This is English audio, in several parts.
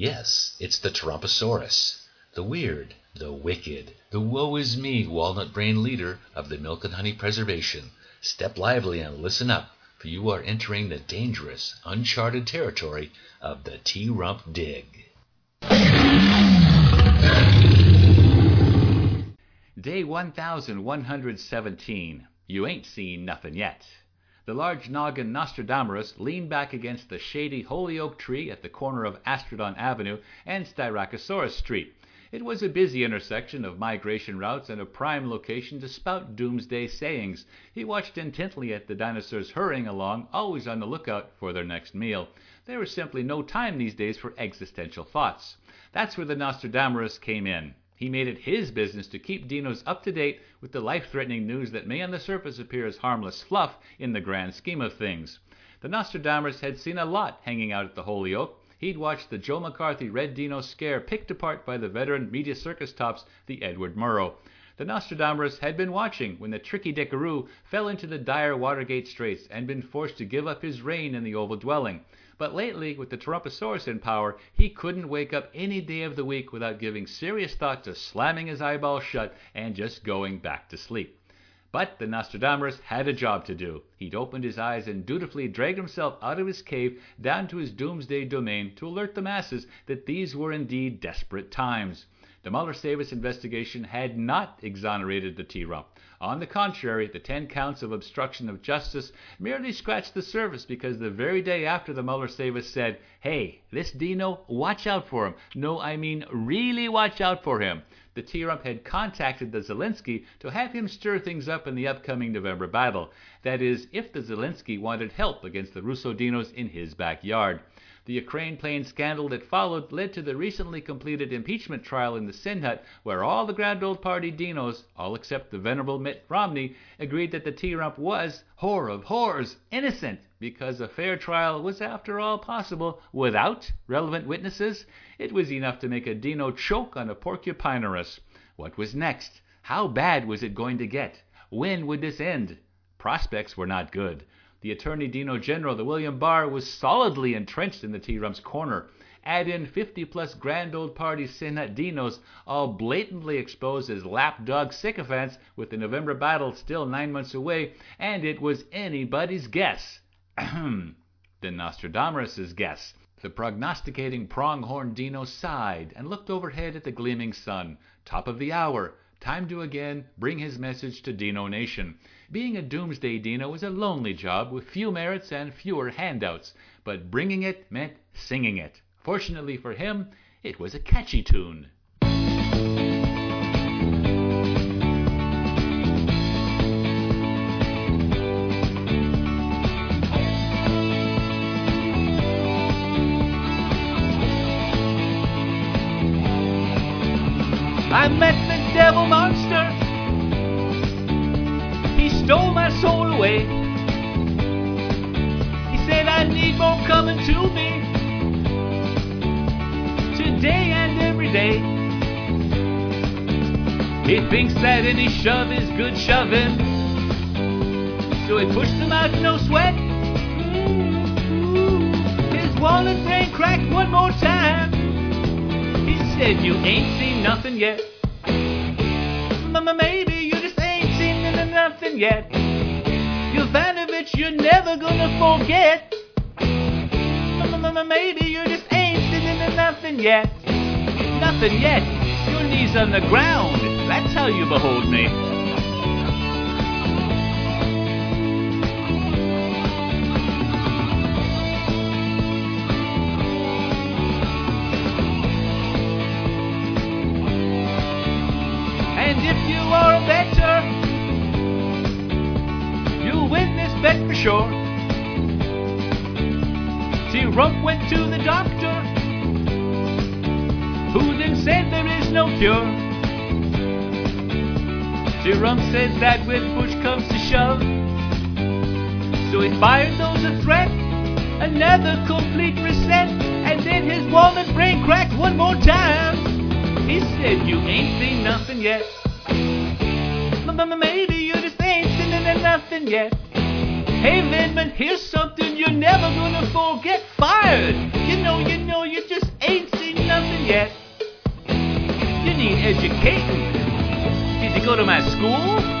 Yes, it's the Tarumposaurus, the weird, the wicked, the woe is me walnut brain leader of the Milk and Honey Preservation. Step lively and listen up, for you are entering the dangerous, uncharted territory of the T Rump Dig. Day 1117. You ain't seen nothing yet. The large noggin Nostradamus leaned back against the shady holly oak tree at the corner of Astrodon Avenue and Styracosaurus Street. It was a busy intersection of migration routes and a prime location to spout doomsday sayings. He watched intently at the dinosaurs hurrying along, always on the lookout for their next meal. There was simply no time these days for existential thoughts. That's where the Nostradamus came in. He made it his business to keep dinos up to date with the life threatening news that may on the surface appear as harmless fluff in the grand scheme of things. The Nostradamus had seen a lot hanging out at the holly oak. He'd watched the Joe McCarthy Red Dino scare picked apart by the veteran media circus tops, the Edward Murrow. The Nostradamus had been watching when the tricky Dickaroo fell into the dire Watergate Straits and been forced to give up his reign in the Oval Dwelling. But lately, with the Tarumposaurus in power, he couldn't wake up any day of the week without giving serious thought to slamming his eyeballs shut and just going back to sleep. But the Nostradamus had a job to do. He'd opened his eyes and dutifully dragged himself out of his cave down to his doomsday domain to alert the masses that these were indeed desperate times. The Muellersaurus investigation had not exonerated the T-Rump. On the contrary, the 10 counts of obstruction of justice merely scratched the surface because the very day after the Muellersaurus said, hey, this Dino, watch out for him. No, I mean really watch out for him. The T-Rump had contacted the Zelensky to have him stir things up in the upcoming November battle. That is, if the Zelensky wanted help against the Russo Dinos in his backyard. The Ukraine plane scandal that followed led to the recently completed impeachment trial in the Synhut, where all the Grand Old Party dinos, all except the venerable Mitt Romney, agreed that the T-Rump was, whore of whores, innocent, because a fair trial was after all possible without relevant witnesses. It was enough to make a dino choke on a porcupinurus. What was next? How bad was it going to get? When would this end? Prospects were not good. The Attorney Dino General, the William Barr, was solidly entrenched in the T-Rump's corner. Add in 50 plus grand old party Synhut Dinos, all blatantly exposed as lapdog sycophants with the November battle still nine months away, and it was anybody's guess. Ahem. the Nostradamus' guess. The prognosticating pronghorn Dino sighed and looked overhead at the gleaming sun. Top of the hour. Time to again bring his message to Dino Nation. Being a Doomsday Dino was a lonely job with few merits and fewer handouts, but bringing it meant singing it. Fortunately for him, it was a catchy tune. I met devil monster He stole my soul away. He said, I need more coming to me today and every day. He thinks that any shove is good shoving, so he pushed him out, no sweat. His wallet brain cracked one more time. He said, You ain't seen nothing yet. Maybe you just ain't seen nothing yet. Yovanovitch, you're never gonna forget. Maybe you just ain't seen nothing yet. Nothing yet. Your knees on the ground. That's how you behold me. You are a better bet for sure. T-Rump went to the doctor, who then said there is no cure. T-Rump said that when push comes to shove, so he fired those a threat, another complete reset, and then his walnut brain cracked one more time. He said, You ain't seen nothing yet. Maybe you just ain't seen nothing yet. Hey Vindman, here's something you're never gonna forget. Fired! You know, you know, you just ain't seen nothing yet. You need educating. Did you go to my school?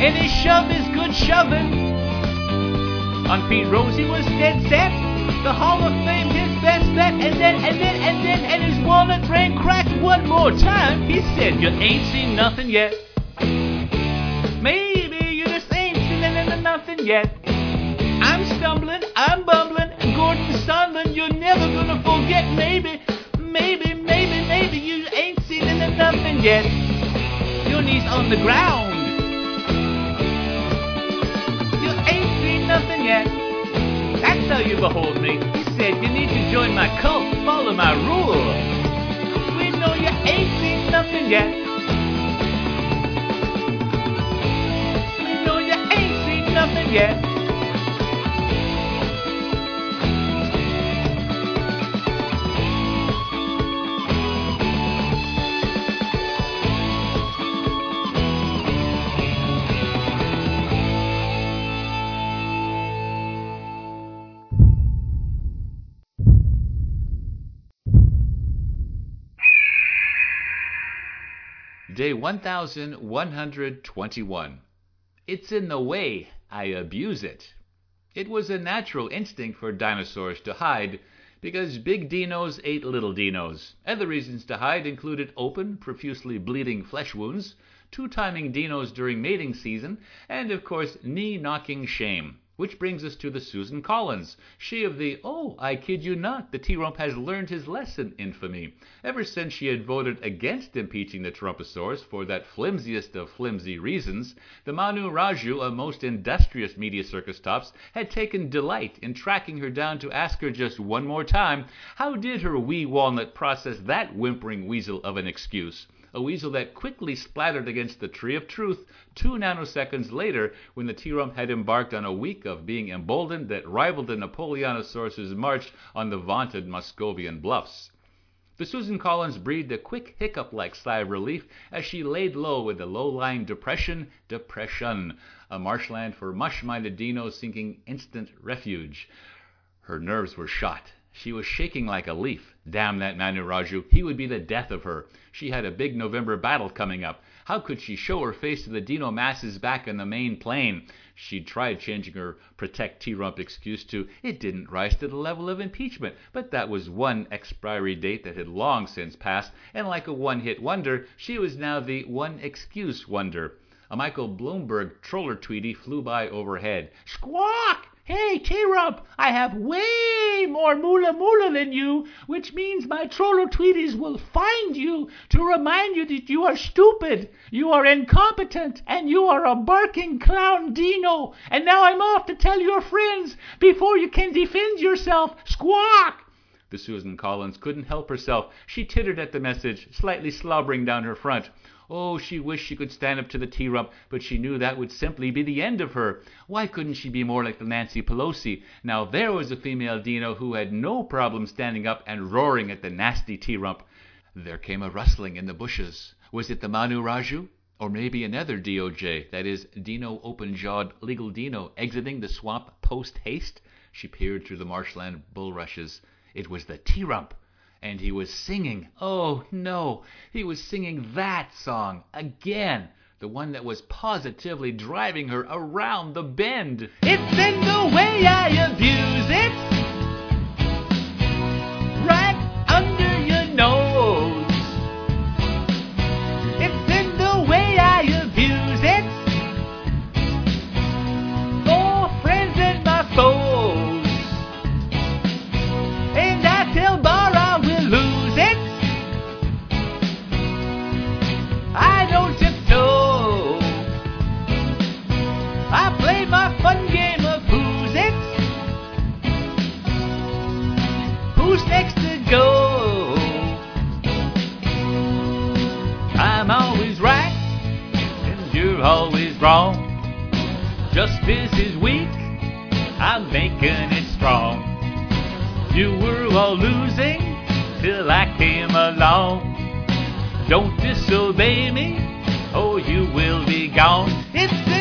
Any shove is good shoving. On Pete Rose, he was dead set. The Hall of Fame, his best bet. And then, and then, and then, and his walnut brain cracked one more time. He said, You ain't seen nothing yet. Maybe you just ain't seen nothing yet. I'm stumbling, I'm bumbling. Gordon Sondland, you're never gonna forget. Maybe, maybe, maybe, maybe you ain't seen nothing yet. Your knees on the ground. Yet. That's how you behold me. He said you need to join my cult, follow my rules. We know you ain't seen nothing yet. We know you ain't seen nothing yet. Day 1121. It's in the way, I abuse it. It was a natural instinct for dinosaurs to hide because big dinos ate little dinos. Other reasons to hide included open, profusely bleeding flesh wounds, two timing dinos during mating season, and of course, knee knocking shame. Which brings us to the Susan Collins, she of the "Oh, I kid you not, the T-Rump has learned his lesson" infamy. Ever since she had voted against impeaching the Trumposaurus for that flimsiest of flimsy reasons, the Manu Raju of most industrious media circus tops had taken delight in tracking her down to ask her just one more time how did her wee walnut process that whimpering weasel of an excuse a weasel that quickly splattered against the tree of truth two nanoseconds later when the T-Rump had embarked on a week of being emboldened that rivaled the Napoleonosaurus's march on the vaunted Moscovian bluffs. The Susan Collins breathed a quick hiccup-like sigh of relief as she laid low in the low-lying depression, depression, a marshland for mush-minded dinos seeking instant refuge. Her nerves were shot. She was shaking like a leaf. Damn that Manu Raju. He would be the death of her. She had a big November battle coming up. How could she show her face to the Dino masses back in the main plain? She'd tried changing her protect T-Rump excuse to it didn't rise to the level of impeachment, but that was one expiry date that had long since passed, and like a one-hit wonder, she was now the one excuse wonder. A Michael Bloomberg troller tweety flew by overhead. Squawk! Hey, T-Rump, I have way more moolah moolah than you, which means my troller tweeties will find you to remind you that you are stupid, you are incompetent, and you are a barking clown dino. And now I'm off to tell your friends before you can defend yourself. Squawk! The Susan Collins couldn't help herself. She tittered at the message, slightly slobbering down her front. Oh, she wished she could stand up to the T-Rump, but she knew that would simply be the end of her. Why couldn't she be more like the Nancy Pelosi? Now there was a female Dino who had no problem standing up and roaring at the nasty T-Rump. There came a rustling in the bushes. Was it the Manu Raju? Or maybe another DOJ, that is, Dino open-jawed legal Dino, exiting the swamp post-haste? She peered through the marshland bulrushes. It was the T-Rump. And he was singing. Oh, no, he was singing that song again. The one that was positively driving her around the bend. It's in the way I abuse it. you're always wrong. Justice is weak, I'm making it strong. You were all losing till I came along. Don't disobey me, or you will be gone. It's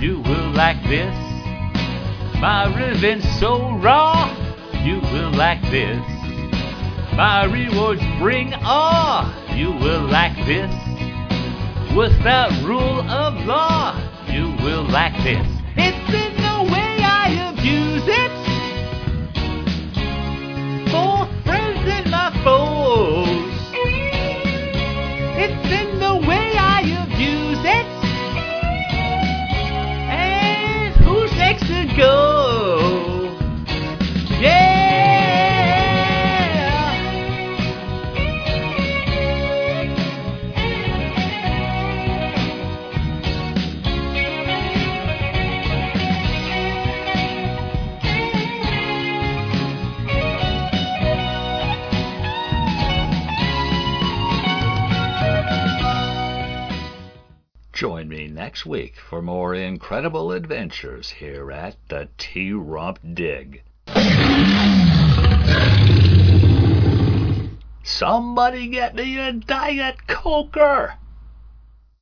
you will like this. My revenge so raw, you will like this. My rewards bring awe, you will like this. Without rule of law, you will like this. It's in the way I abuse it. For friends and my foes. Join me next week for more incredible adventures here at the T Rump Dig. Somebody get me a Diet Coker!